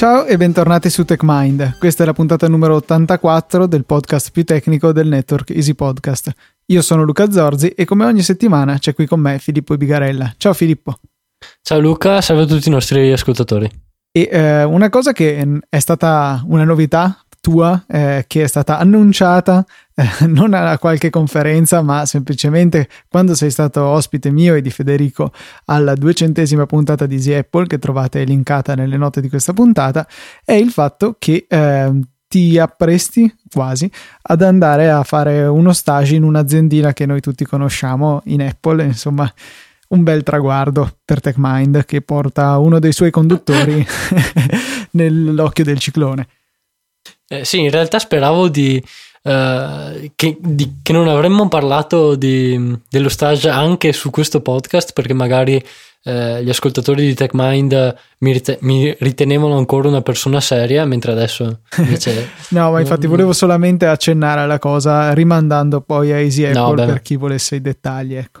Ciao e bentornati su TechMind. Questa è la puntata numero 84 del podcast più tecnico del network Easy Podcast. Io sono Luca Zorzi e come ogni settimana c'è qui con me Filippo Bigarella. Ciao Filippo. Ciao Luca, salve a tutti i nostri ascoltatori. E eh, una cosa che è stata una novità tua eh, che è stata annunciata eh, non a qualche conferenza, ma semplicemente quando sei stato ospite mio e di Federico alla duecentesima puntata di Easy Apple, che trovate linkata nelle note di questa puntata, è il fatto che eh, ti appresti quasi ad andare a fare uno stage in un'aziendina che noi tutti conosciamo in Apple, insomma un bel traguardo per TechMind che porta uno dei suoi conduttori nell'occhio del ciclone. Eh, sì, in realtà speravo di, uh, che, di, che, non avremmo parlato di, dello stage anche su questo podcast perché magari uh, gli ascoltatori di TechMind mi, rite- mi, ritenevano ancora una persona seria mentre adesso invece... no, ma infatti volevo solamente accennare alla cosa rimandando poi a Easy Apple no, per chi volesse i dettagli, ecco.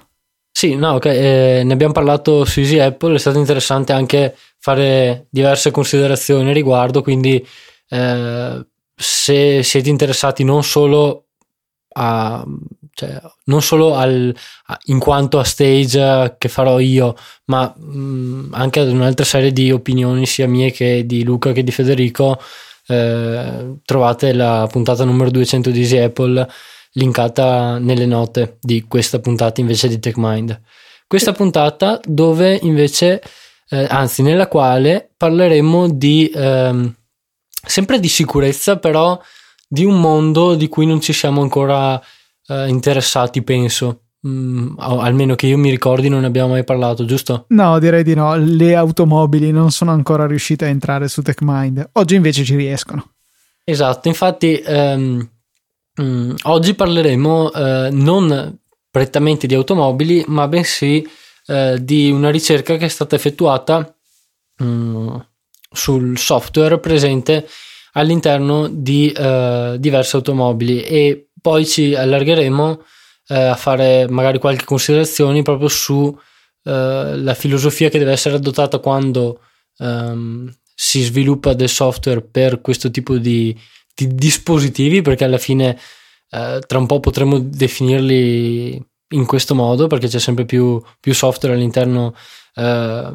Sì, no, ok, eh, ne abbiamo parlato su Easy Apple, è stato interessante anche fare diverse considerazioni riguardo, quindi eh, se siete interessati non solo a, cioè, non solo al, a, in quanto a stage che farò io, ma mh, mm, anche ad un'altra serie di opinioni, sia mie che di Luca che di Federico. Eh, trovate la puntata numero 200 di Easy Apple linkata nelle note di questa puntata invece di TechMind. Questa puntata dove invece, eh, anzi nella quale parleremo di ehm, sempre di sicurezza, però di un mondo di cui non ci siamo ancora eh, interessati, penso. Mm, almeno che io mi ricordi non ne abbiamo mai parlato, giusto? No, direi di no. Le automobili non sono ancora riuscite a entrare su TechMind. Oggi invece ci riescono. Esatto, infatti ehm, mh, oggi parleremo eh, non prettamente di automobili, ma bensì eh, di una ricerca che è stata effettuata mh, sul software presente all'interno di uh, diverse automobili e poi ci allargheremo uh, a fare magari qualche considerazione proprio sulla eh, filosofia che deve essere adottata quando um, si sviluppa del software per questo tipo di, di dispositivi perché alla fine tra un po' potremo definirli in questo modo perché c'è sempre più, più software all'interno eh,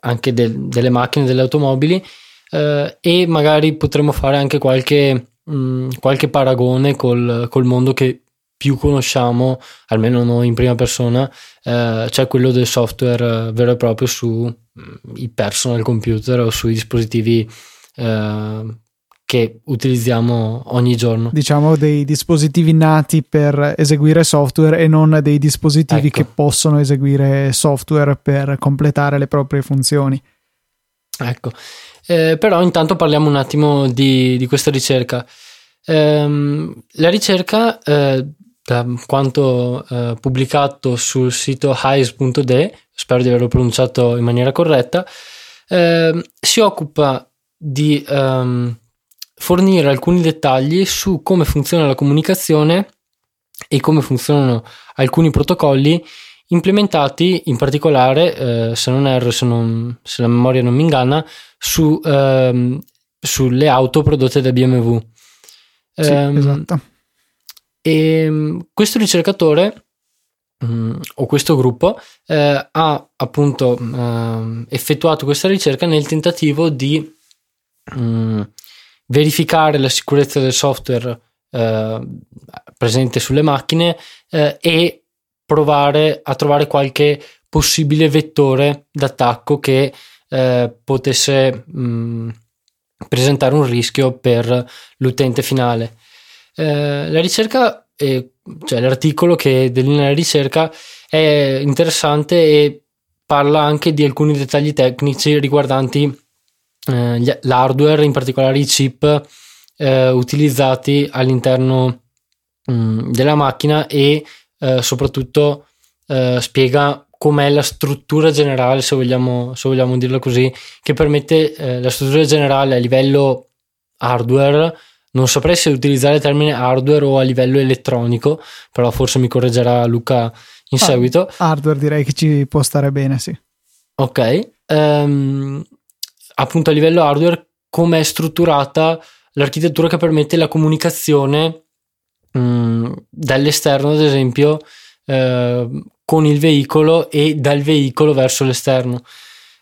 anche del, delle macchine, delle automobili eh, e magari potremmo fare anche qualche, mh, mm, qualche paragone col, col, mondo che più conosciamo, almeno noi in prima persona, eh, cioè quello del software vero e proprio sui mm, personal computer o sui dispositivi eh, che utilizziamo ogni giorno. Diciamo dei dispositivi nati per eseguire software e non dei dispositivi ecco. che possono eseguire software per completare le proprie funzioni. Ecco, eh, però intanto parliamo un attimo di, di questa ricerca. Eh, la ricerca, eh, da quanto eh, pubblicato sul sito highs.de, spero di averlo pronunciato in maniera corretta, ehm, si occupa di um, fornire alcuni dettagli su come funziona la comunicazione e come funzionano alcuni protocolli implementati in particolare, eh, se non erro, se, non, se, la memoria non mi inganna, su, ehm, sulle auto prodotte da BMW. Sì, ehm, esatto. E ehm, questo ricercatore mm, o questo gruppo eh, ha appunto eh, effettuato questa ricerca nel tentativo di mm, verificare la sicurezza del software eh, presente sulle macchine eh, e provare a trovare qualche possibile vettore d'attacco che eh, potesse mh, mm, presentare un rischio per l'utente finale. Eh, la ricerca, cioè l'articolo che delinea la ricerca è interessante e parla anche di alcuni dettagli tecnici riguardanti eh, l'hardware, in particolare i chip eh, utilizzati all'interno mh, mm, della macchina e eh, soprattutto eh, spiega com'è la struttura generale, se vogliamo, se vogliamo dirla così, che permette eh, la struttura generale a livello hardware. Non saprei se utilizzare il termine hardware o a livello elettronico, però forse mi correggerà Luca in ah, seguito. Hardware direi che ci può stare bene, sì. Ok. Um, appunto a livello hardware come è strutturata l'architettura che permette la comunicazione mh, mm, dall'esterno, ad esempio, eh, con il veicolo e dal veicolo verso l'esterno.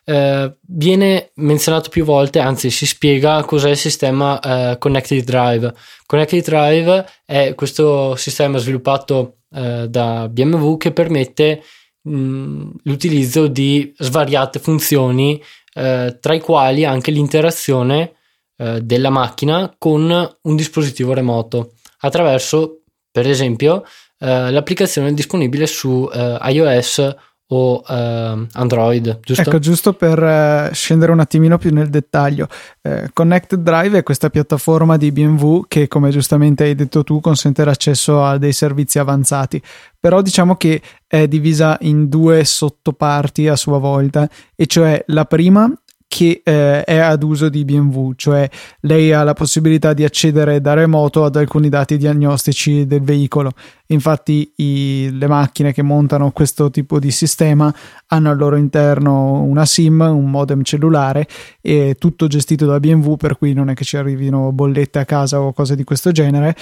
Eh, viene menzionato più volte, anzi si spiega cos'è il sistema eh, Connected Drive. Connected Drive è questo sistema sviluppato eh, da BMW che permette mh, mm, l'utilizzo di svariate funzioni, eh, tra i quali anche l'interazione eh, della macchina con un dispositivo remoto attraverso, per esempio, eh, l'applicazione disponibile su iOS o uh, Android, giusto? Ecco, giusto per uh, scendere un attimino più nel dettaglio. Uh, Connected Drive è questa piattaforma di BMW che, come giustamente hai detto tu, consente l'accesso a dei servizi avanzati. Però diciamo che è divisa in due sottoparti a sua volta, e cioè la prima che eh, è ad uso di BMW, cioè lei ha la possibilità di accedere da remoto ad alcuni dati diagnostici del veicolo. Infatti i, le macchine che montano questo tipo di sistema hanno al loro interno una SIM, un modem cellulare e tutto gestito da BMW, per cui non è che ci arrivino bollette a casa o cose di questo genere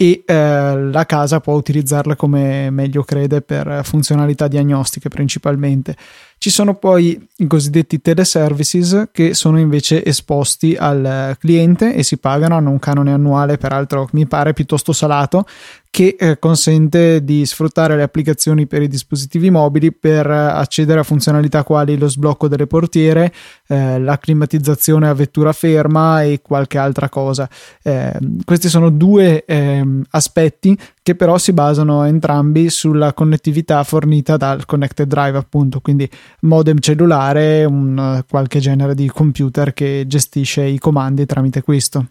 e eh, la casa può utilizzarla come meglio crede per funzionalità diagnostiche principalmente. Ci sono poi i cosiddetti teleservices che sono invece esposti al cliente e si pagano, hanno un canone annuale, peraltro mi pare piuttosto salato, che eh, consente di sfruttare le applicazioni per i dispositivi mobili per accedere a funzionalità quali lo sblocco delle portiere, eh, la climatizzazione a vettura ferma e qualche altra cosa. Eh, questi sono due ehm, aspetti che però si basano entrambi sulla connettività fornita dal Connected Drive, appunto, quindi modem cellulare, un qualche genere di computer che gestisce i comandi tramite questo.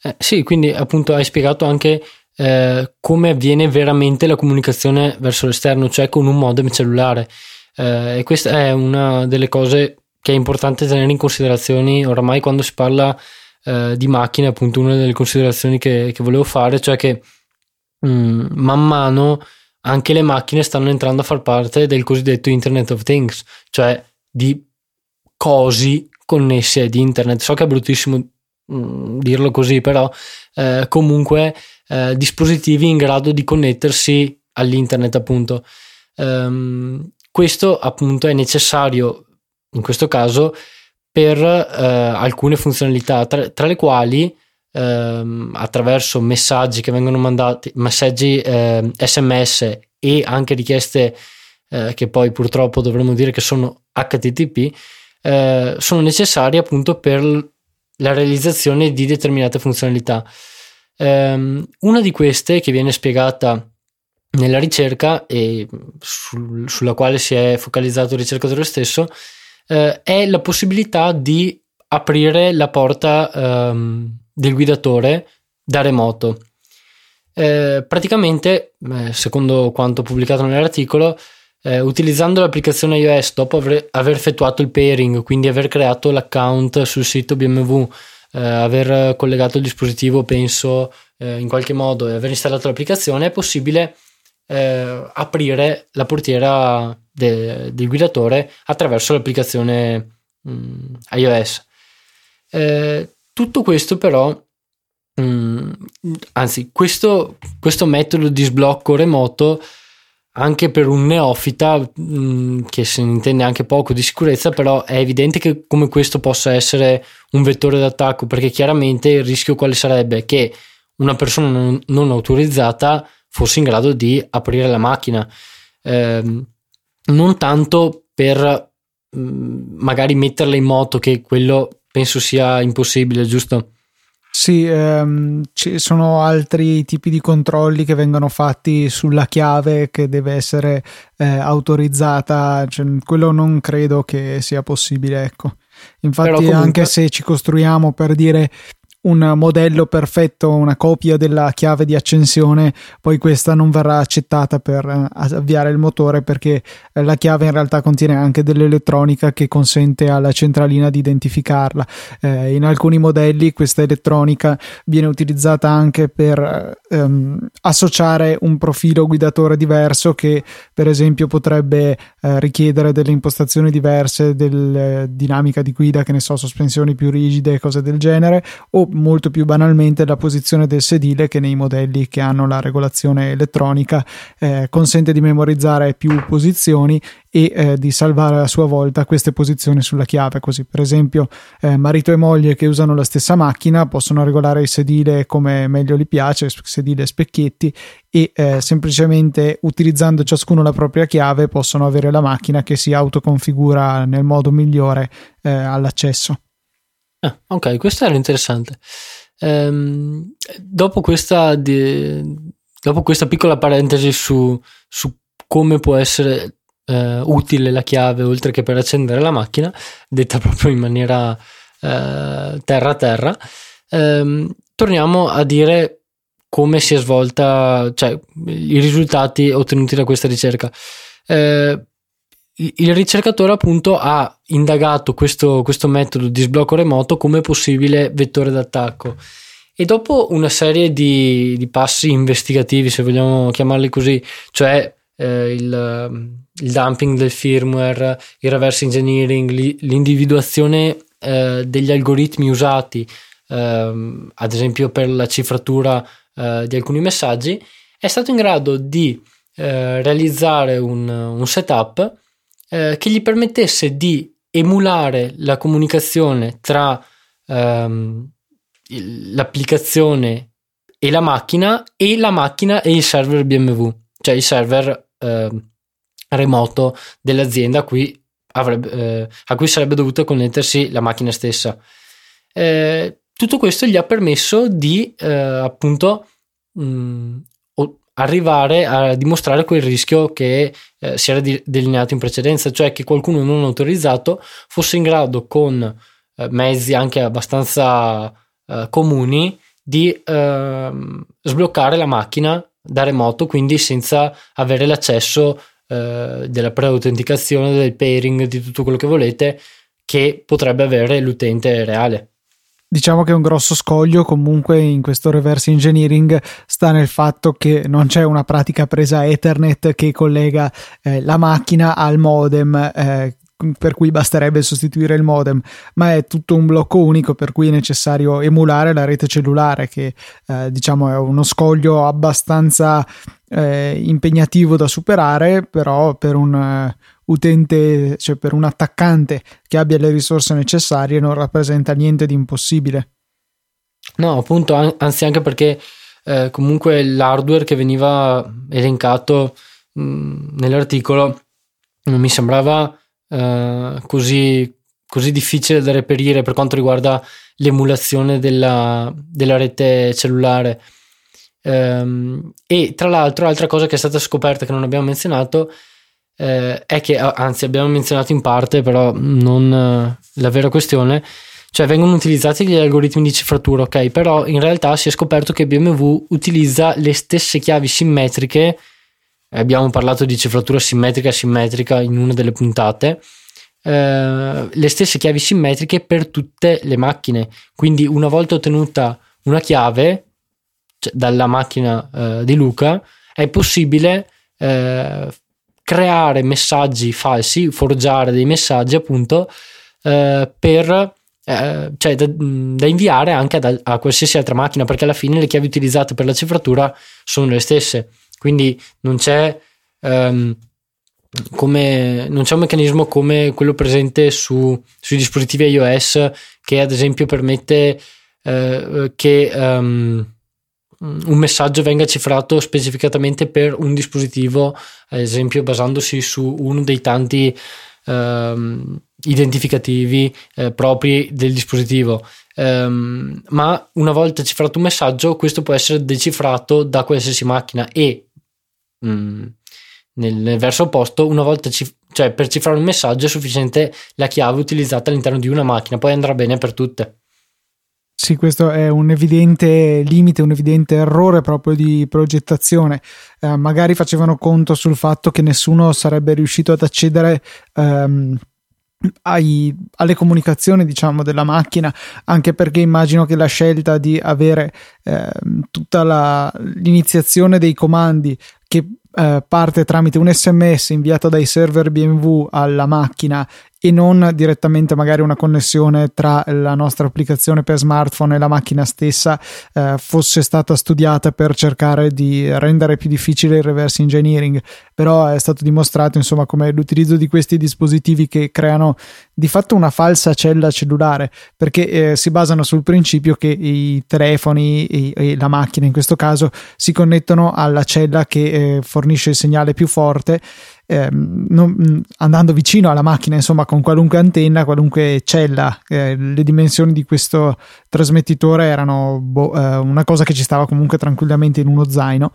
Eh, sì, quindi appunto hai spiegato anche eh, come avviene veramente la comunicazione verso l'esterno, cioè con un modem cellulare. Eh, e questa è una delle cose che è importante tenere in considerazione oramai quando si parla eh, di macchine, appunto una delle considerazioni che, che volevo fare, cioè che mh, mm, man mano anche le macchine stanno entrando a far parte del cosiddetto Internet of Things, cioè di cosi connessi ad internet. So che è bruttissimo mh, mm, dirlo così, però eh, comunque eh, dispositivi in grado di connettersi all'internet, appunto. Um, questo appunto è necessario in questo caso per eh, alcune funzionalità, tra, tra le quali ehm, attraverso messaggi che vengono mandati, messaggi eh, sms e anche richieste eh, che poi purtroppo dovremmo dire che sono HTTP, eh, sono necessarie appunto per la realizzazione di determinate funzionalità. Um, una di queste che viene spiegata nella ricerca e sul, sulla quale si è focalizzato il ricercatore stesso uh, è la possibilità di aprire la porta um, del guidatore da remoto. Eh, praticamente, eh, secondo quanto pubblicato nell'articolo, eh, utilizzando l'applicazione iOS dopo aver, effettuato il pairing, quindi aver creato l'account sul sito BMW, eh, aver collegato il dispositivo, penso eh, in qualche modo, e aver installato l'applicazione, è possibile eh, aprire la portiera de, del guidatore attraverso l'applicazione mh, mm, iOS. Eh, tutto questo però, mh, mm, anzi, questo, questo, metodo di sblocco remoto, anche per un neofita mh, mm, che se ne intende anche poco di sicurezza, però è evidente che come questo possa essere un vettore d'attacco, perché chiaramente il rischio quale sarebbe? Che una persona non, autorizzata fosse in grado di aprire la macchina. Eh, non tanto per mh, mm, magari metterla in moto, che quello penso sia impossibile, giusto? Sì, ehm, ci sono altri tipi di controlli che vengono fatti sulla chiave che deve essere eh, autorizzata, cioè, quello non credo che sia possibile, ecco. Infatti, comunque... anche se ci costruiamo per dire un modello perfetto, una copia della chiave di accensione, poi questa non verrà accettata per eh, avviare il motore perché eh, la chiave in realtà contiene anche dell'elettronica che consente alla centralina di identificarla. Eh, in alcuni modelli questa elettronica viene utilizzata anche per ehm, associare un profilo guidatore diverso che per esempio potrebbe eh, richiedere delle impostazioni diverse, della dinamica di guida, che ne so, sospensioni più rigide, cose del genere, o molto più banalmente la posizione del sedile che nei modelli che hanno la regolazione elettronica eh, consente di memorizzare più posizioni e eh, di salvare a sua volta queste posizioni sulla chiave. Così, per esempio, eh, marito e moglie che usano la stessa macchina possono regolare il sedile come meglio gli piace, sedile e specchietti, e eh, semplicemente utilizzando ciascuno la propria chiave possono avere la macchina che si autoconfigura nel modo migliore eh, all'accesso. Ah, ok, questo era interessante. Ehm, dopo, questa di, dopo questa piccola parentesi su, su come può essere eh, utile la chiave oltre che per accendere la macchina, detta proprio in maniera eh, terra a terra, ehm, torniamo a dire come si è svolta, cioè i risultati ottenuti da questa ricerca. Eh, il ricercatore appunto ha indagato questo, questo metodo di sblocco remoto come possibile vettore d'attacco. E dopo una serie di, di passi investigativi, se vogliamo chiamarli così, cioè eh, il, il, dumping del firmware, il reverse engineering, l'individuazione eh, degli algoritmi usati, eh, ad esempio per la cifratura eh, di alcuni messaggi, è stato in grado di eh, realizzare un, un setup eh, che gli permettesse di emulare la comunicazione tra ehm, l'applicazione e la macchina e la macchina e il server BMW, cioè il server eh, remoto dell'azienda a cui, avrebbe, eh, a cui, sarebbe dovuta connettersi la macchina stessa. Eh, tutto questo gli ha permesso di eh, appunto mh, mm, arrivare a dimostrare quel rischio che eh, si era delineato in precedenza, cioè che qualcuno non autorizzato fosse in grado con eh, mezzi anche abbastanza eh, comuni di ehm, sbloccare la macchina da remoto, quindi senza avere l'accesso eh, della pre-autenticazione, del pairing, di tutto quello che volete, che potrebbe avere l'utente reale. Diciamo che un grosso scoglio comunque in questo reverse engineering sta nel fatto che non c'è una pratica presa Ethernet che collega eh, la macchina al modem eh, per cui basterebbe sostituire il modem, ma è tutto un blocco unico per cui è necessario emulare la rete cellulare che eh, diciamo è uno scoglio abbastanza eh, impegnativo da superare, però per un utente, cioè per un attaccante che abbia le risorse necessarie non rappresenta niente di impossibile. No, appunto, an- anzi anche perché eh, comunque l'hardware che veniva elencato mh, nell'articolo non mi sembrava eh, così, così difficile da reperire per quanto riguarda l'emulazione della, della rete cellulare. Um, e tra l'altro, altra cosa che è stata scoperta che non abbiamo menzionato eh, è che, anzi, abbiamo menzionato in parte, però non eh, la vera questione, cioè vengono utilizzati gli algoritmi di cifratura, ok, però in realtà si è scoperto che BMW utilizza le stesse chiavi simmetriche abbiamo parlato di cifratura simmetrica e asimmetrica in una delle puntate, eh, le stesse chiavi simmetriche per tutte le macchine. Quindi una volta ottenuta una chiave cioè dalla macchina eh, di Luca, è possibile eh, creare messaggi falsi, forgiare dei messaggi appunto eh, per eh, cioè da, da, inviare anche ad, a qualsiasi altra macchina perché alla fine le chiavi utilizzate per la cifratura sono le stesse. Quindi non c'è, um, come, non c'è un meccanismo come quello presente su, sui dispositivi iOS che ad esempio permette uh, che um, un messaggio venga cifrato specificatamente per un dispositivo, ad esempio basandosi su uno dei tanti um, identificativi eh, propri del dispositivo. Um, ma una volta cifrato un messaggio, questo può essere decifrato da qualsiasi macchina e Mm, nel, nel, verso opposto, una volta cif- cioè per cifrare un messaggio è sufficiente la chiave utilizzata all'interno di una macchina, poi andrà bene per tutte. Sì, questo è un evidente limite, un evidente errore proprio di progettazione. Eh, magari facevano conto sul fatto che nessuno sarebbe riuscito ad accedere ehm, ai, alle comunicazioni diciamo della macchina anche perché immagino che la scelta di avere eh, tutta la, l'iniziazione dei comandi che eh, parte tramite un sms inviato dai server BMW alla macchina e non direttamente magari una connessione tra la nostra applicazione per smartphone e la macchina stessa eh, fosse stata studiata per cercare di rendere più difficile il reverse engineering. Però è stato dimostrato insomma come l'utilizzo di questi dispositivi che creano di fatto una falsa cella cellulare perché eh, si basano sul principio che i telefoni e, e, la macchina in questo caso si connettono alla cella che eh, fornisce il segnale più forte eh, non, andando vicino alla macchina, insomma, con qualunque antenna, qualunque cella, eh, le dimensioni di questo trasmettitore erano boh, eh, una cosa che ci stava comunque tranquillamente in uno zaino.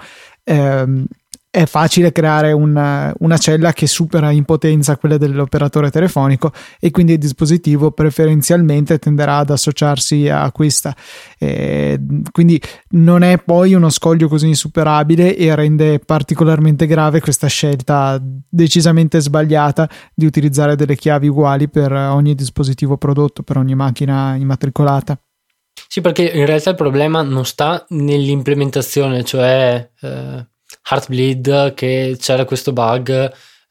Eh, è facile creare una, una, cella che supera in potenza quella dell'operatore telefonico e quindi il dispositivo preferenzialmente tenderà ad associarsi a questa. E quindi non è poi uno scoglio così insuperabile e rende particolarmente grave questa scelta decisamente sbagliata di utilizzare delle chiavi uguali per ogni dispositivo prodotto, per ogni macchina immatricolata. Sì, perché in realtà il problema non sta nell'implementazione, cioè eh, Heartbleed che c'era questo bug,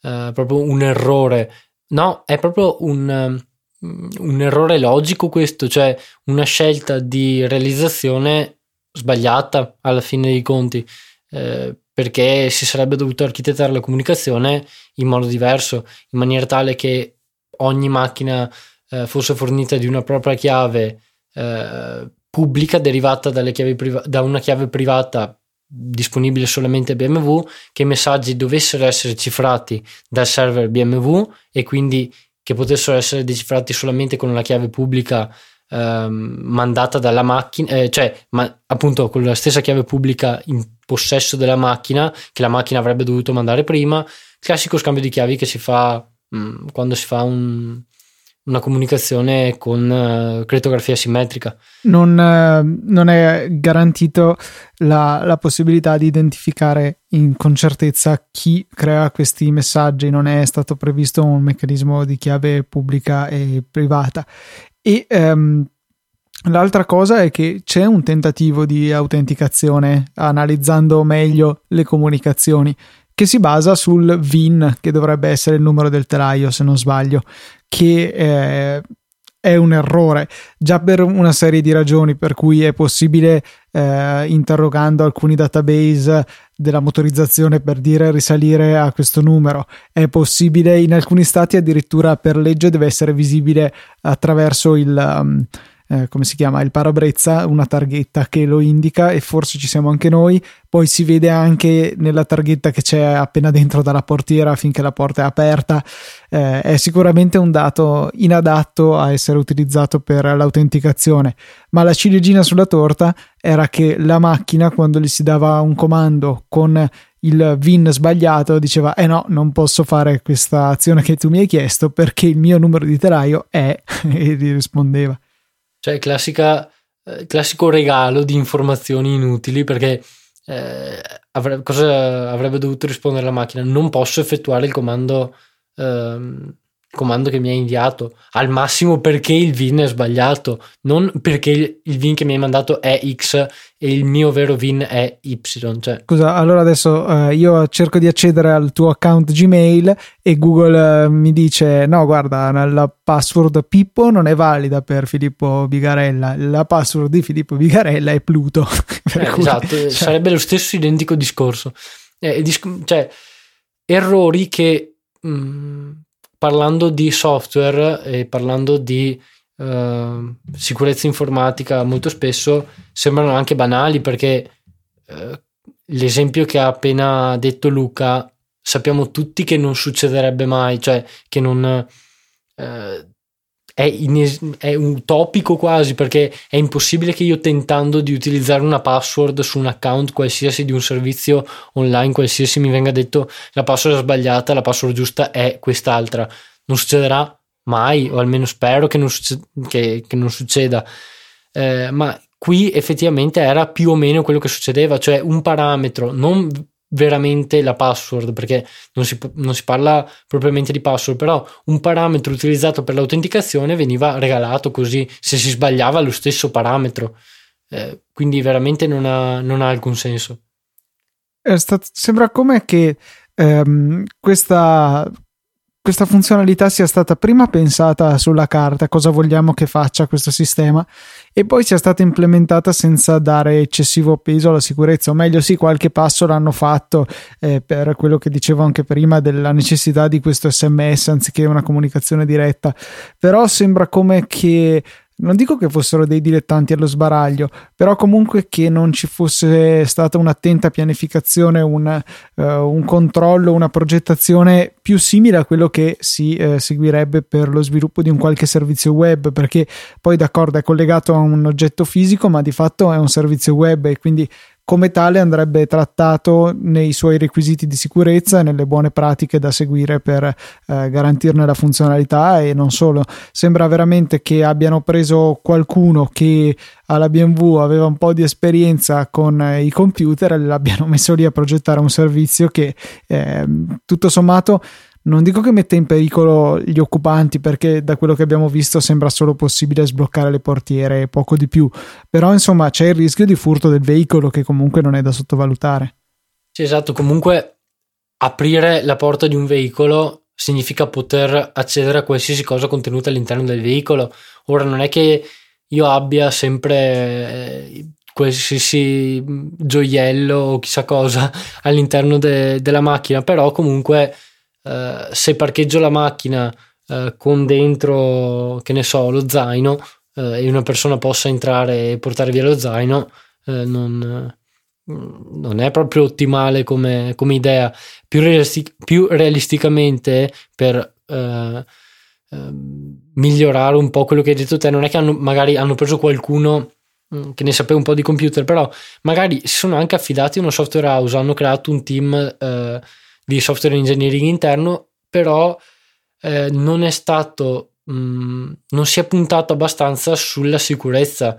eh, proprio un errore. No, è proprio un, un errore logico questo, cioè una scelta di realizzazione sbagliata alla fine dei conti. Eh, perché si sarebbe dovuto architettare la comunicazione in modo diverso, in maniera tale che ogni macchina eh, fosse fornita di una propria chiave eh, pubblica derivata priva- da una chiave privata disponibile solamente BMW, che i messaggi dovessero essere cifrati dal server BMW e quindi che potessero essere decifrati solamente con la chiave pubblica ehm, mandata dalla macchina, eh, cioè ma, appunto con la stessa chiave pubblica in possesso della macchina che la macchina avrebbe dovuto mandare prima, classico scambio di chiavi che si fa mh, mm, quando si fa un, una comunicazione con uh, crittografia simmetrica. Non, uh, non è garantito la, la, possibilità di identificare in, con certezza chi crea questi messaggi, non è stato previsto un meccanismo di chiave pubblica e privata. E um, L'altra cosa è che c'è un tentativo di autenticazione analizzando meglio le comunicazioni che si basa sul VIN, che dovrebbe essere il numero del telaio, se non sbaglio, che eh, è un errore, già per una serie di ragioni, per cui è possibile, eh, interrogando alcuni database della motorizzazione per dire risalire a questo numero, è possibile in alcuni stati addirittura per legge deve essere visibile attraverso il... Um, eh, come si chiama il parabrezza, una targhetta che lo indica e forse ci siamo anche noi. Poi si vede anche nella targhetta che c'è appena dentro dalla portiera finché la porta è aperta. Eh, è sicuramente un dato inadatto a essere utilizzato per l'autenticazione, ma la ciliegina sulla torta era che la macchina quando gli si dava un comando con il VIN sbagliato diceva eh no non posso fare questa azione che tu mi hai chiesto perché il mio numero di telaio è e gli rispondeva cioè, classica, eh, classico regalo di informazioni inutili perché eh, avre- cosa avrebbe dovuto rispondere la macchina? Non posso effettuare il comando ehm, comando che mi hai inviato, al massimo perché il VIN è sbagliato, non perché il VIN che mi hai mandato è X e il mio vero VIN è Y. Cioè. Scusa, allora adesso eh, io cerco di accedere al tuo account Gmail e Google eh, mi dice no guarda la password Pippo non è valida per Filippo Bigarella, la password di Filippo Bigarella è Pluto. eh, cui, esatto, cioè... sarebbe lo stesso identico discorso. Eh, dis- cioè, errori che... Mh, mm, parlando di software e parlando di uh, sicurezza informatica molto spesso sembrano anche banali perché uh, l'esempio che ha appena detto Luca sappiamo tutti che non succederebbe mai, cioè che non uh, è, in, è, utopico quasi perché è impossibile che io tentando di utilizzare una password su un account qualsiasi di un servizio online qualsiasi mi venga detto la password è sbagliata, la password giusta è quest'altra. Non succederà mai, o almeno spero che non, succe- che, che non succeda. eh, ma qui effettivamente era più o meno quello che succedeva, cioè un parametro, non veramente la password, perché non si, non si, parla propriamente di password, però un parametro utilizzato per l'autenticazione veniva regalato così, se si sbagliava lo stesso parametro, eh, quindi veramente non ha, non ha alcun senso. Stato, sembra come che ehm, questa, questa funzionalità sia stata prima pensata sulla carta, cosa vogliamo che faccia questo sistema, e poi sia stata implementata senza dare eccessivo peso alla sicurezza, o meglio sì, qualche passo l'hanno fatto eh, per quello che dicevo anche prima della necessità di questo sms anziché una comunicazione diretta, però sembra come che non dico che fossero dei dilettanti allo sbaraglio, però comunque che non ci fosse stata un'attenta pianificazione, un, uh, un controllo, una progettazione più simile a quello che si uh, seguirebbe per lo sviluppo di un qualche servizio web, perché poi d'accordo è collegato a un oggetto fisico, ma di fatto è un servizio web e quindi come tale andrebbe trattato nei suoi requisiti di sicurezza e nelle buone pratiche da seguire per eh, garantirne la funzionalità e non solo. Sembra veramente che abbiano preso qualcuno che alla BMW aveva un po' di esperienza con eh, i computer e l'abbiano messo lì a progettare un servizio che eh, tutto sommato non dico che mette in pericolo gli occupanti perché da quello che abbiamo visto sembra solo possibile sbloccare le portiere e poco di più, però insomma c'è il rischio di furto del veicolo che comunque non è da sottovalutare. Sì, esatto, comunque aprire la porta di un veicolo significa poter accedere a qualsiasi cosa contenuta all'interno del veicolo. Ora non è che io abbia sempre eh, qualsiasi gioiello o chissà cosa all'interno de- della macchina, però comunque eh, se parcheggio la macchina uh, con dentro, che ne so, lo zaino uh, e una persona possa entrare e portare via lo zaino, non, non, è proprio ottimale come, come idea. Più, realisti- più, realisticamente, per ehm, migliorare un po' quello che hai detto te, non è che hanno, magari hanno preso qualcuno mm, che ne sapeva un po' di computer, però magari si sono anche affidati a uno software house, hanno creato un team eh, di software engineering interno, però eh, non è stato, mh, mm, non si è puntato abbastanza sulla sicurezza.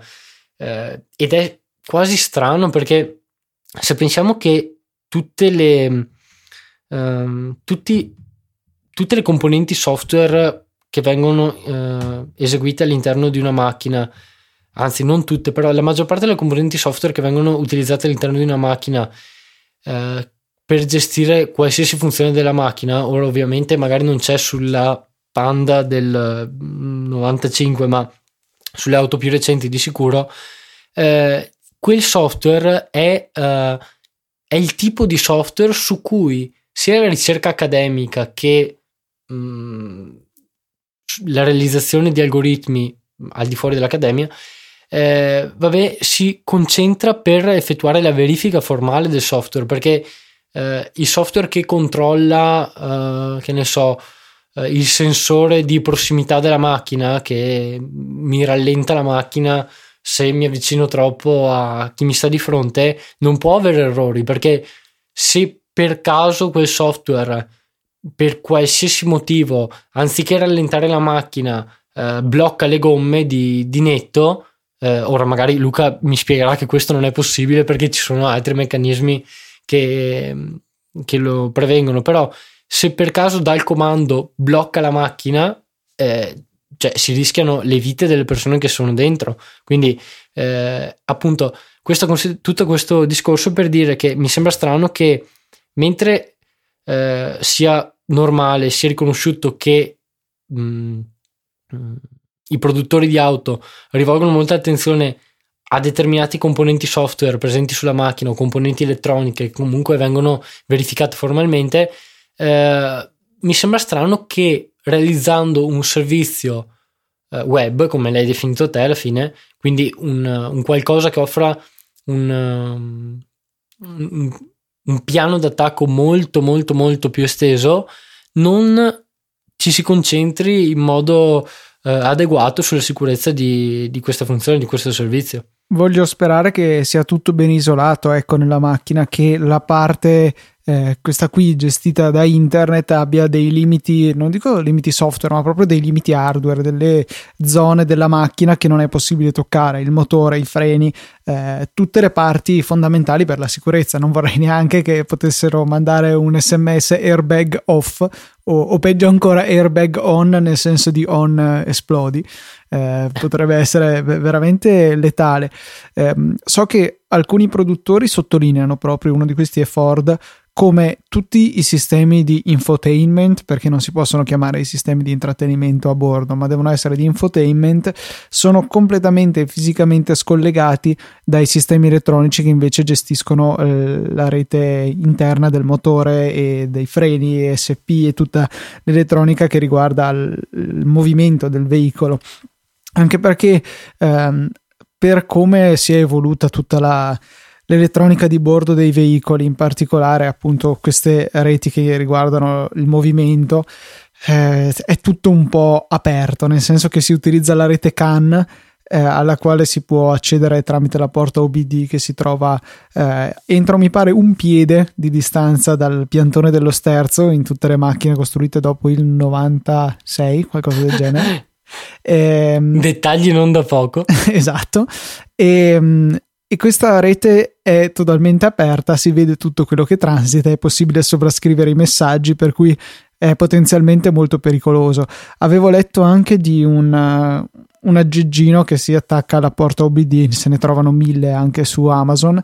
Eh, ed è quasi strano perché se pensiamo che tutte le, um, tutti, tutte le componenti software che vengono uh, eseguite all'interno di una macchina, anzi non tutte, però la maggior parte delle componenti software che vengono utilizzate all'interno di una macchina uh, per gestire qualsiasi funzione della macchina. Ora, ovviamente, magari non c'è sulla Panda del 95, mm, ma sulle auto più recenti di sicuro. Eh, quel software è, uh, è, il tipo di software su cui sia la ricerca accademica che mh, mm, la realizzazione di algoritmi al di fuori dell'accademia eh, vabbè, si concentra per effettuare la verifica formale del software perché eh, il software che controlla, eh, che ne so, eh, il sensore di prossimità della macchina che mi rallenta la macchina se mi avvicino troppo a chi mi sta di fronte, non può avere errori perché se per caso quel software per qualsiasi motivo, anziché rallentare la macchina, eh, blocca le gomme di, di netto, eh, ora magari Luca mi spiegherà che questo non è possibile perché ci sono altri meccanismi che, che lo prevengono, però se per caso dal comando blocca la macchina, eh, cioè si rischiano le vite delle persone che sono dentro. Quindi, eh, appunto, questo, tutto questo discorso per dire che mi sembra strano che mentre eh, sia normale, sia riconosciuto che mh, mm, mm, i produttori di auto rivolgono molta attenzione a determinati componenti software presenti sulla macchina o componenti elettroniche che comunque vengono verificate formalmente, eh, mi sembra strano che realizzando un servizio eh, web, come l'hai definito te alla fine, quindi un, un qualcosa che offra un, um, un, un piano d'attacco molto molto molto più esteso, non ci si concentri in modo eh, adeguato sulla sicurezza di, di questa funzione, di questo servizio. Voglio sperare che sia tutto ben isolato, ecco, nella macchina, che la parte eh, questa qui gestita da internet abbia dei limiti, non dico limiti software, ma proprio dei limiti hardware, delle zone della macchina che non è possibile toccare, il motore, i freni, eh, tutte le parti fondamentali per la sicurezza. Non vorrei neanche che potessero mandare un sms airbag off o, o peggio ancora airbag on nel senso di on eh, esplodi. Eh, potrebbe essere veramente letale. Eh, so che alcuni produttori sottolineano proprio uno di questi è Ford come tutti i sistemi di infotainment, perché non si possono chiamare i sistemi di intrattenimento a bordo, ma devono essere di infotainment, sono completamente fisicamente scollegati dai sistemi elettronici che invece gestiscono eh, la rete interna del motore e dei freni, ESP e tutta l'elettronica che riguarda il, il movimento del veicolo. Anche perché ehm, per come si è evoluta tutta la l'elettronica di bordo dei veicoli, in particolare appunto queste reti che riguardano il movimento, eh, è tutto un po' aperto, nel senso che si utilizza la rete CAN eh, alla quale si può accedere tramite la porta OBD che si trova eh, entro mi pare un piede di distanza dal piantone dello sterzo in tutte le macchine costruite dopo il 96 qualcosa del genere. Eh, dettagli non da poco. Esatto. E, ehm, e questa rete è totalmente aperta, si vede tutto quello che transita, è possibile sovrascrivere i messaggi, per cui è potenzialmente molto pericoloso. Avevo letto anche di un, un aggeggino che si attacca alla porta OBD, se ne trovano mille anche su Amazon,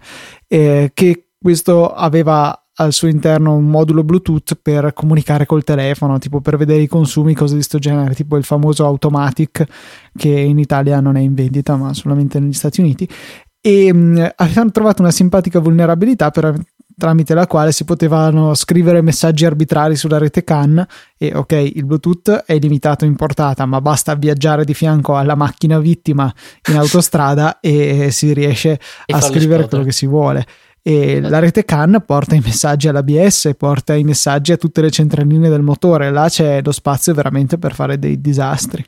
eh, che questo aveva al suo interno un modulo Bluetooth per comunicare col telefono, tipo per vedere i consumi, cose di questo genere, tipo il famoso Automatic che in Italia non è in vendita ma solamente negli Stati Uniti e mh, mm, avevano trovato una simpatica vulnerabilità per, tramite la quale si potevano scrivere messaggi arbitrari sulla rete CAN e ok il Bluetooth è limitato in portata ma basta viaggiare di fianco alla macchina vittima in autostrada e si riesce e a scrivere quello che si vuole e esatto. la rete CAN porta i messaggi all'ABS, porta i messaggi a tutte le centraline del motore, là c'è lo spazio veramente per fare dei disastri.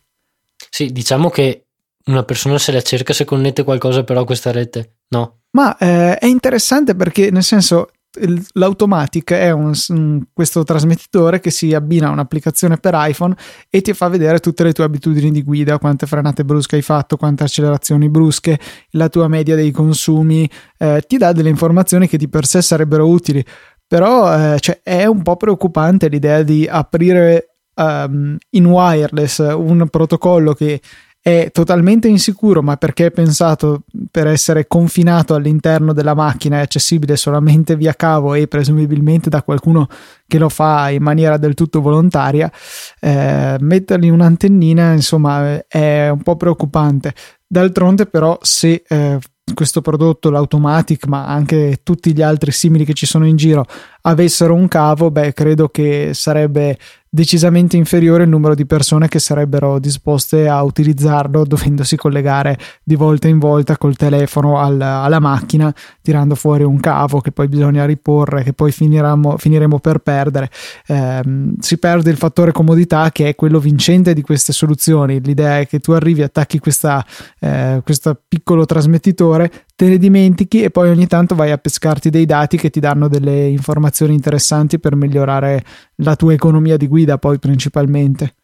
Sì, diciamo che una persona se la cerca se connette qualcosa però a questa rete, no? Ma eh, è interessante perché nel senso l'Automatic è un, questo trasmettitore che si abbina a un'applicazione per iPhone e ti fa vedere tutte le tue abitudini di guida, quante frenate brusche hai fatto, quante accelerazioni brusche, la tua media dei consumi, eh, ti dà delle informazioni che di per sé sarebbero utili, però eh, cioè, è un po' preoccupante l'idea di aprire um, in wireless un protocollo che è totalmente insicuro, ma perché è pensato per essere confinato all'interno della macchina, è accessibile solamente via cavo e presumibilmente da qualcuno che lo fa in maniera del tutto volontaria, eh, mettergli un'antennina, insomma, è un po' preoccupante. D'altronde, però, se eh, questo prodotto, l'Automatic, ma anche tutti gli altri simili che ci sono in giro, avessero un cavo, beh, credo che sarebbe decisamente inferiore il numero di persone che sarebbero disposte a utilizzarlo dovendosi collegare di volta in volta col telefono al, alla macchina tirando fuori un cavo che poi bisogna riporre che poi finiremo, finiremo per perdere. Eh, si perde il fattore comodità che è quello vincente di queste soluzioni. L'idea è che tu arrivi attacchi questa, eh, questo piccolo trasmettitore te ne dimentichi e poi ogni tanto vai a pescarti dei dati che ti danno delle informazioni interessanti per migliorare la tua economia di guida poi principalmente.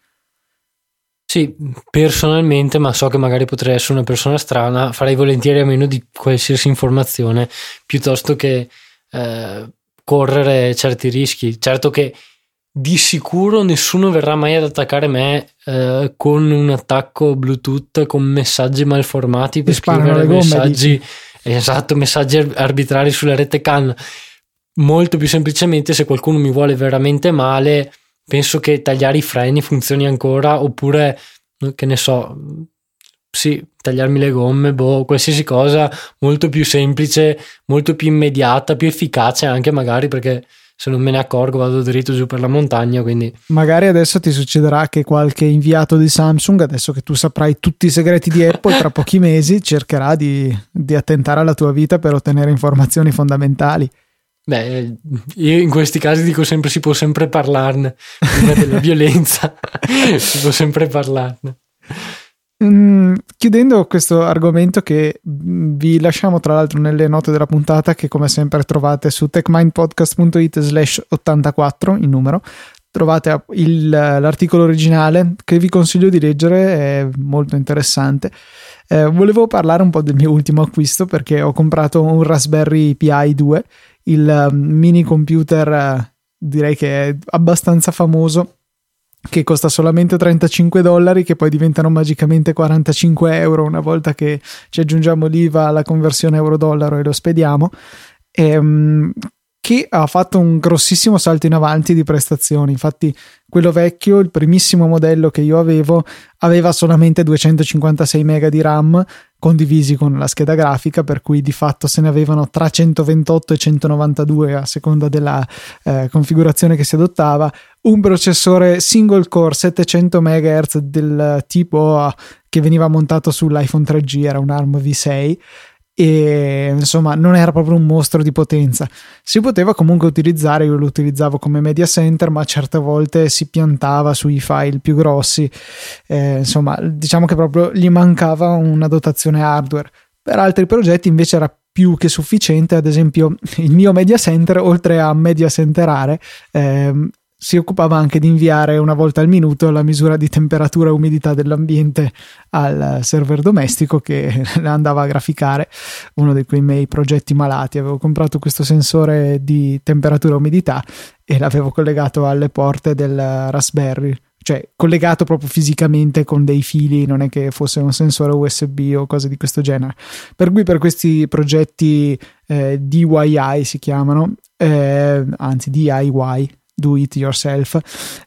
Sì, personalmente, ma so che magari potrei essere una persona strana, farei volentieri a meno di qualsiasi informazione piuttosto che eh, correre certi rischi. Certo che di sicuro nessuno verrà mai ad attaccare me eh, con un attacco Bluetooth con messaggi malformati per scrivere messaggi. Esatto, messaggi arbitrari sulla rete CAN. Molto più semplicemente, se qualcuno mi vuole veramente male, penso che tagliare i freni funzioni ancora, oppure che ne so, sì, tagliarmi le gomme, boh, qualsiasi cosa molto più semplice, molto più immediata, più efficace anche magari perché se non me ne accorgo vado dritto giù per la montagna. Quindi. Magari adesso ti succederà che qualche inviato di Samsung, adesso che tu saprai tutti i segreti di Apple, tra pochi mesi cercherà di, di attentare alla tua vita per ottenere informazioni fondamentali. Beh, io in questi casi dico sempre si può sempre parlarne, prima della violenza si può sempre parlarne. Mm, chiudendo questo argomento che vi lasciamo tra l'altro nelle note della puntata che come sempre trovate su techmindpodcast.it slash 84 in numero. Trovate il, l'articolo originale che vi consiglio di leggere è molto interessante. Eh, volevo parlare un po' del mio ultimo acquisto perché ho comprato un Raspberry Pi 2 il mini computer eh, direi che è abbastanza famoso che costa solamente 35 dollari che poi diventano magicamente 45 euro una volta che ci aggiungiamo l'IVA alla conversione euro-dollaro e lo spediamo ehm, che ha fatto un grossissimo salto in avanti di prestazioni. Infatti, quello vecchio, il primissimo modello che io avevo, aveva solamente 256 MB di RAM condivisi con la scheda grafica, per cui di fatto se ne avevano tra 128 e 192 a seconda della eh, configurazione che si adottava. Un processore single core 700 MHz del tipo che veniva montato sull'iPhone 3G, era un ARM V6 e insomma non era proprio un mostro di potenza. Si poteva comunque utilizzare, io lo utilizzavo come media center, ma certe volte si piantava sui file più grossi, eh, insomma diciamo che proprio gli mancava una dotazione hardware. Per altri progetti invece era più che sufficiente, ad esempio il mio media center oltre a media centerare eh, si occupava anche di inviare una volta al minuto la misura di temperatura e umidità dell'ambiente al server domestico che andava a graficare uno di quei miei progetti malati. Avevo comprato questo sensore di temperatura e umidità e l'avevo collegato alle porte del Raspberry, cioè collegato proprio fisicamente con dei fili, non è che fosse un sensore USB o cose di questo genere. Per cui per questi progetti eh, DIY si chiamano, eh, anzi DIY do it yourself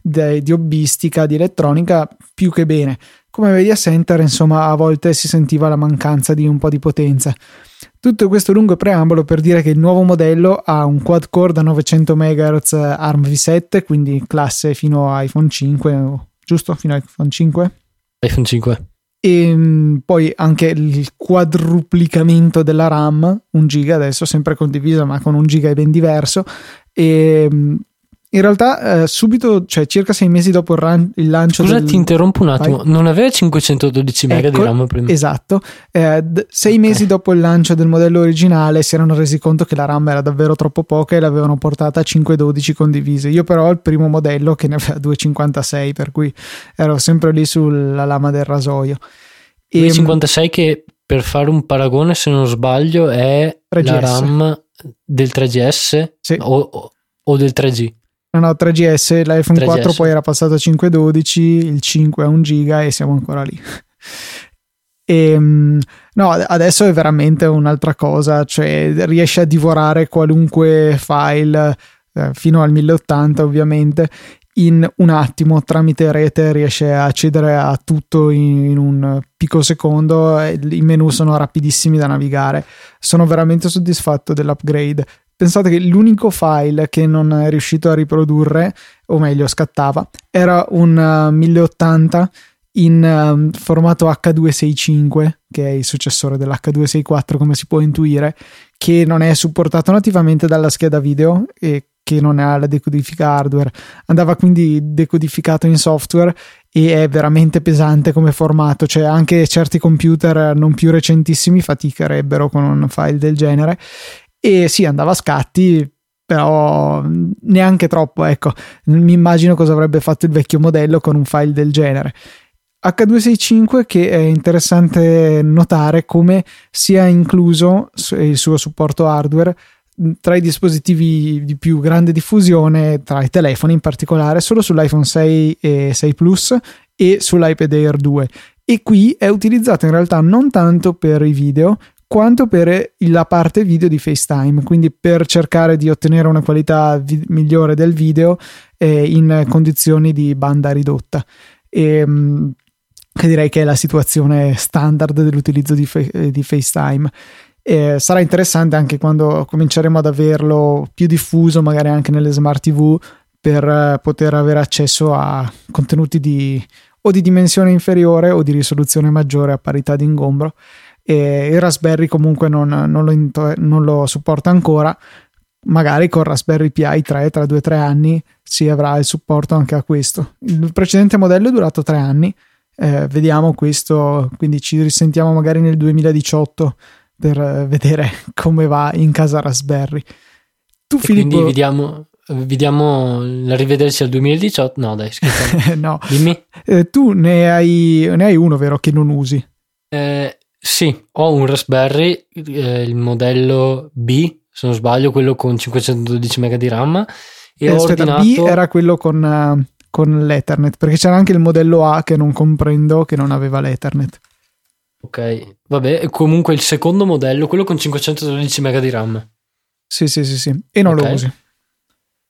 de, di hobbistica, di elettronica più che bene. Come media center, insomma, a volte si sentiva la mancanza di un po' di potenza. Tutto questo lungo preambolo per dire che il nuovo modello ha un quad core da 900 MHz ARM v7, quindi classe fino a iPhone 5, giusto? Fino a iPhone 5? iPhone 5. E mm, poi anche il quadruplicamento della RAM, 1 giga adesso sempre condiviso ma con un giga è ben diverso e mm, in realtà, eh, subito, cioè circa sei mesi dopo il, ran- il lancio. Scusa, del... ti interrompo un attimo. Vai. Non aveva 512 MB ecco, di RAM prima? Esatto. Eh, d- sei okay. mesi dopo il lancio del modello originale si erano resi conto che la RAM era davvero troppo poca e l'avevano portata a 512 condivise. Io, però, ho il primo modello che ne aveva 256, per cui ero sempre lì sulla lama del rasoio. 256 che per fare un paragone, se non sbaglio, è 3GS. la RAM del 3GS sì. o, o del 3G. No, no, 3GS, l'iPhone 3GS. 4 poi era passato a 512, il 5 a 1 giga e siamo ancora lì. E, ehm, no, adesso è veramente un'altra cosa, cioè riesce a divorare qualunque file eh, fino al 1080 ovviamente in un attimo tramite rete riesce a accedere a tutto in, in un picosecondo i menu sono rapidissimi da navigare sono veramente soddisfatto dell'upgrade Pensate che l'unico file che non è riuscito a riprodurre, o meglio scattava, era un uh, 1080 in uh, formato H265, che è il successore dell'H264 come si può intuire, che non è supportato nativamente dalla scheda video e che non ha la decodifica hardware. Andava quindi decodificato in software e è veramente pesante come formato, cioè anche certi computer non più recentissimi faticherebbero con un file del genere e sì, andava a scatti, però neanche troppo, ecco. Mi immagino cosa avrebbe fatto il vecchio modello con un file del genere. H265 che è interessante notare come sia incluso il suo supporto hardware tra i dispositivi di più grande diffusione, tra i telefoni in particolare, solo sull'iPhone 6 e 6 Plus e sull'iPad Air 2. E qui è utilizzato in realtà non tanto per i video quanto per la parte video di FaceTime, quindi per cercare di ottenere una qualità vi- migliore del video eh, in condizioni di banda ridotta. E, mh, che direi che è la situazione standard dell'utilizzo di, fa- di FaceTime. Eh, sarà interessante anche quando cominceremo ad averlo più diffuso, magari anche nelle smart TV, per eh, poter avere accesso a contenuti di o di dimensione inferiore o di risoluzione maggiore a parità di ingombro e il Raspberry comunque non, non, lo, non lo supporta ancora magari con Raspberry Pi 3 tra 2-3 anni si avrà il supporto anche a questo il precedente modello è durato 3 anni eh, vediamo questo, quindi ci risentiamo magari nel 2018 per eh, vedere come va in casa Raspberry. Tu, e Filippo... Quindi vediamo, vediamo la rivederci al 2018. No, dai, scherzo. no. Dimmi. Eh, tu ne hai, ne hai, uno, vero, che non usi? Eh, sì, ho un Raspberry, eh, il modello B, se non sbaglio, quello con 512 MB di RAM. E eh, aspetta, ordinato... B era quello con, uh, con l'Ethernet, perché c'era anche il modello A che non comprendo, che non aveva l'Ethernet. Ok, vabbè, comunque il secondo modello, quello con 512 MB di RAM. Sì, sì, sì, sì. E non okay. lo usi.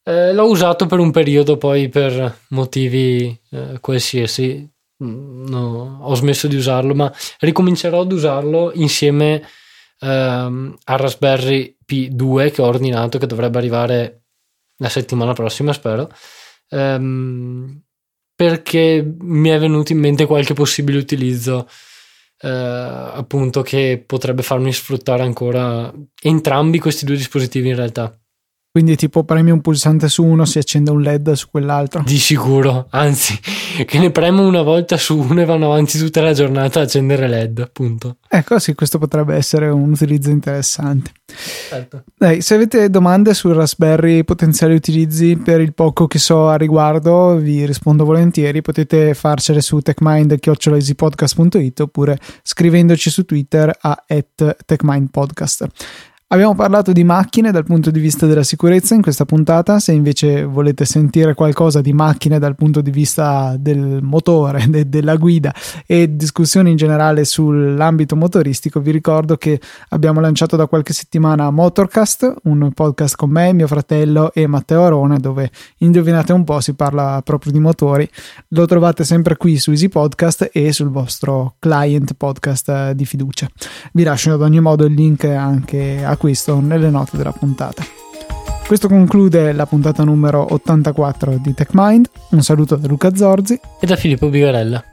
Eh, l'ho usato per un periodo, poi per motivi eh, qualsiasi no, ho smesso di usarlo, ma ricomincerò ad usarlo insieme ehm, al Raspberry P2 che ho ordinato, che dovrebbe arrivare la settimana prossima, spero. Ehm, perché mi è venuto in mente qualche possibile utilizzo eh, appunto che potrebbe farmi sfruttare ancora entrambi questi due dispositivi in realtà. Quindi tipo premi un pulsante su uno, si accende un LED su quell'altro. Di sicuro, anzi, che ne premo una volta su uno e vanno avanti tutta la giornata a accendere LED, appunto. Ecco, sì, questo potrebbe essere un utilizzo interessante. Certo. Dai, se avete domande sul Raspberry, potenziali utilizzi per il poco che so a riguardo, vi rispondo volentieri. Potete farcele su techmind.easypodcast.it oppure scrivendoci su Twitter a techmindpodcast. Abbiamo parlato di macchine dal punto di vista della sicurezza in questa puntata, se invece volete sentire qualcosa di macchine dal punto di vista del motore, de- della guida e discussioni in generale sull'ambito motoristico, vi ricordo che abbiamo lanciato da qualche settimana Motorcast, un podcast con me, mio fratello e Matteo Arone, dove indovinate un po' si parla proprio di motori. Lo trovate sempre qui su Easy Podcast e sul vostro client podcast di fiducia. Vi lascio ad ogni modo il link anche a questo nelle note della puntata. Questo conclude la puntata numero 84 di TechMind. Un saluto da Luca Zorzi e da Filippo Bigarella.